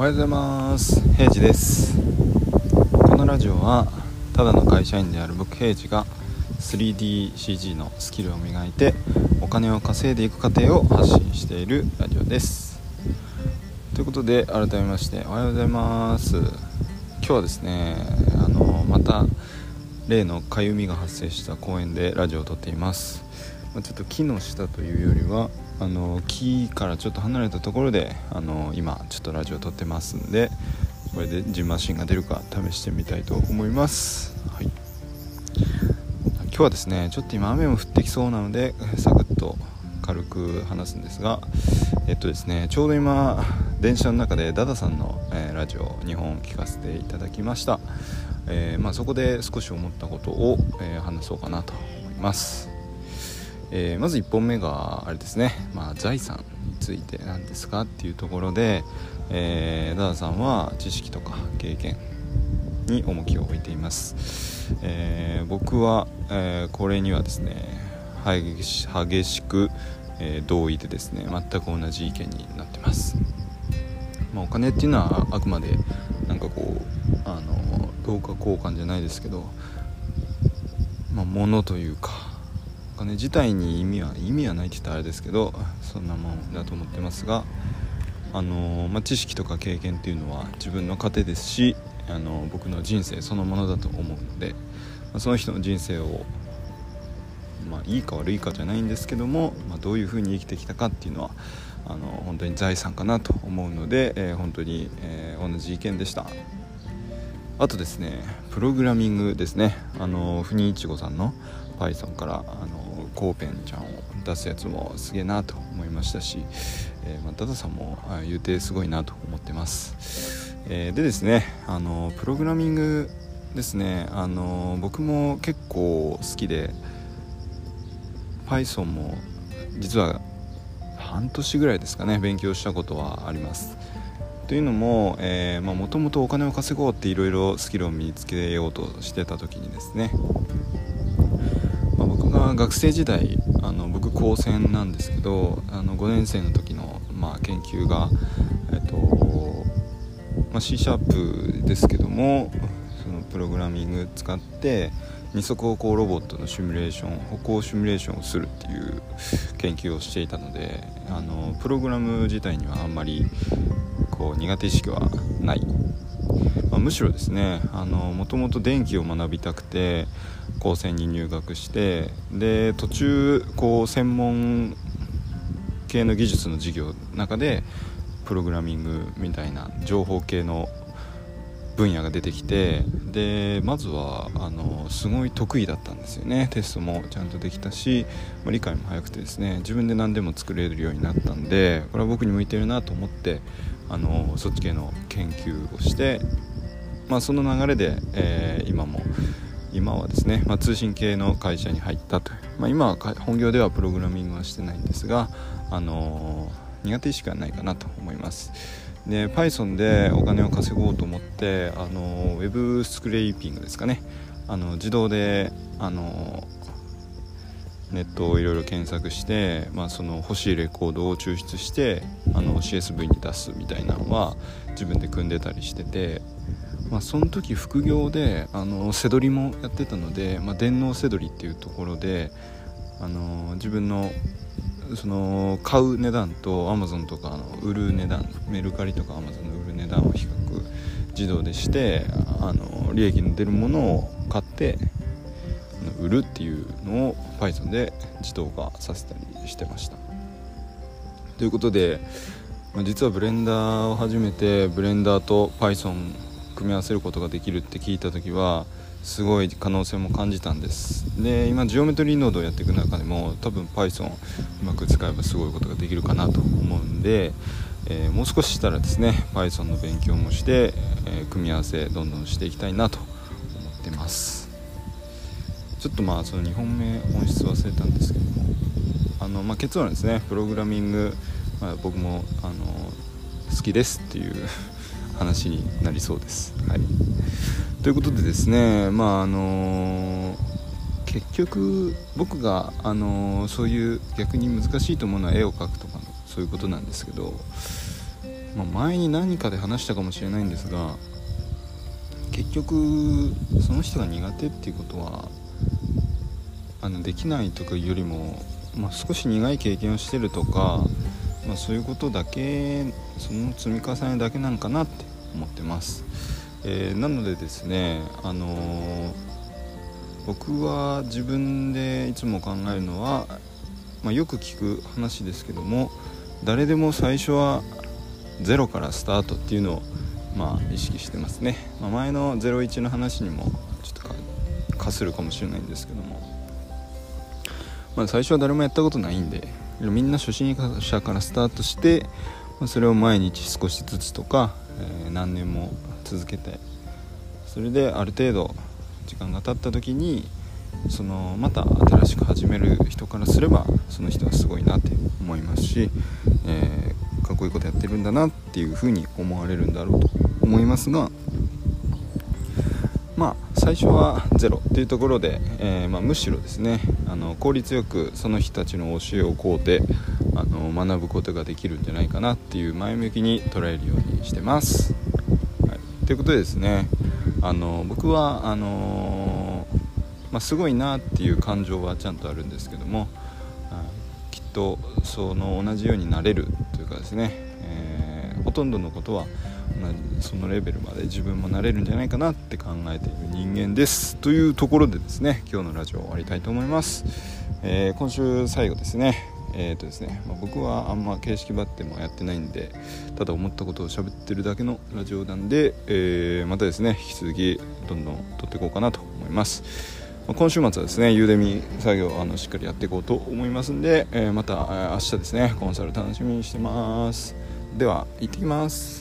おはようございます。平治です。このラジオはただの会社員である僕平治が 3DCG のスキルを磨いてお金を稼いでいく過程を発信しているラジオです。ということで改めましておはようございます。今日はですねあのまた例のかゆみが発生した公園でラジオを撮っています。まちょっと木の下というよりはあの木からちょっと離れたところであの今ちょっとラジオ撮ってますんでこれでジンマシンが出るか試してみたいと思います、はい、今日はですねちょっと今雨も降ってきそうなのでサクッと軽く話すんですがえっとですねちょうど今電車の中でダダさんの、えー、ラジオ2本聞かせていただきました、えー、まあ、そこで少し思ったことを、えー、話そうかなと思います。えー、まず1本目があれですね、まあ、財産についてなんですかっていうところで、えー、ダダさんは知識とか経験に重きを置いています、えー、僕は、えこれにはですね激し激しく、え同意でですね全く同じ意見になってます、まあ、お金っていうのはあくまでなんかこうあの等価交換じゃないですけどまあ、物というか金自体に意味は意味はないって言ったらあれですけどそんなもんだと思ってますがあの、まあ、知識とか経験っていうのは自分の糧ですしあの僕の人生そのものだと思うので、まあ、その人の人生を、まあ、いいか悪いかじゃないんですけども、まあ、どういうふうに生きてきたかっていうのはあの本当に財産かなと思うので、えー、本当に、えー、同じ意見でした。あとですねプログラミングですねあのふにいちごさんの Python からあのコーペンちゃんを出すやつもすげえなと思いましたし、えー、まあ、ダダさんも言うてすごいなと思ってます、えー、でですねあのプログラミングですねあの僕も結構好きで Python も実は半年ぐらいですかね勉強したことはあります。というのももともとお金を稼ごうっていろいろスキルを身につけようとしてた時にですね学生時代あの僕高専なんですけどあの5年生の時の、まあ、研究が、えっとまあ、C シャープですけどもそのプログラミング使って二足歩行ロボットのシミュレーション歩行シミュレーションをするっていう研究をしていたのであのプログラム自体にはあんまりこう苦手意識はない、むしろですねもともと電気を学びたくて高専に入学してで途中こう専門系の技術の授業の中でプログラミングみたいな情報系の分野が出てきてでまずはあのすごい得意だったんですよね。テストもちゃんとできたし、まあ、理解も早くてですね自分で何でも作れるようになったんでこれは僕に向いてるなと思ってあのそっち系の研究をして、まあ、その流れで、えー、今も今はですね、まあ、通信系の会社に入ったと、まあ、今は本業ではプログラミングはしてないんですが、あのー、苦手意識はないかなと思います。で Python でお金を稼ごうと思って、あのー、ウェブスクレイピングですかね。あの自動で、あのネットをいろいろ検索して、まあ、その欲しいレコードを抽出してあの CSV に出すみたいなのは自分で組んでたりしててまあ、その時副業であの背取りもやってたので、まあ、電脳背取りっていうところであの自分のその買う値段とアマゾンとかの売る値段メルカリとかアマゾンの売る値段を比較自動でしてあの利益の出るものを買って売るっていうのを Python で自動化させたりしてました。ということで、まあ、実はブレンダーを始めてブレンダーと Python 組み合わせることができるって聞いた時はすごい可能性も感じたんです。で今ジオメトリーノードをやっていく中でも多分 Python うまく使えばすごいことができるかなと思うんで、えー、もう少ししたらですね Python の勉強もして、えー、組み合わせどんどんしていきたいなと思ってます。ちょっとまあその2本目本質忘れたんですけどもあの、まあ、結論ですね。プログラミング、まあ、僕もあの好きですっていう話になりそうです。はい、ということでですねまああのー、結局僕が、あのー、そういう逆に難しいと思うのは絵を描くとかのそういうことなんですけどまあ、前に何かで話したかもしれないんですが結局その人が苦手っていうことはあのできないとかよりも、まあ、少し苦い経験をしてるとか、まあ、そういうことだけその積み重ねだけなんかなって思ってます、えー、なのでですねあのー、僕は自分でいつも考えるのは、まあ、よく聞く話ですけども誰でも最初はゼロからスタートっていうのをまあ意識してますね、まあ、前の01の話にもちょっとかするかもしれないんですけども。まあ、最初は誰もやったことないんでみんな初心者からスタートして、まあ、それを毎日少しずつとか、えー、何年も続けてそれである程度時間が経った時にそのまた新しく始める人からすればその人はすごいなって思いますし、えー、かっこいいことやってるんだなっていうふうに思われるんだろうと思いますがまあ最初はゼロっていうところで、えー、まあ、むしろですねあの効率よくその人たちの教えをこうてあの学ぶことができるんじゃないかなっていう前向きに捉えるようにしてます。はい、ということでですね。あの僕はあのまあ、すごいなっていう感情はちゃんとあるんですけども、きっとその同じようになれるというかですね、えー、ほとんどのことはそのレベルまで自分もなれるんじゃないかなって考えている人間です。というところでですね今日のラジオ終わりたいと思います、えー、今週最後ですね。えーとですねまあ、僕はあんま形式ばってもやってないんでただ思ったことを喋ってるだけのラジオなんで、えー、またですね引き続きどんどん撮っていこうかなと思います、まあ、今週末はですねゆうでみ作業あのしっかりやっていこうと思いますんで、えー、また明日ですねコンサル楽しみにしてます。では行ってきます。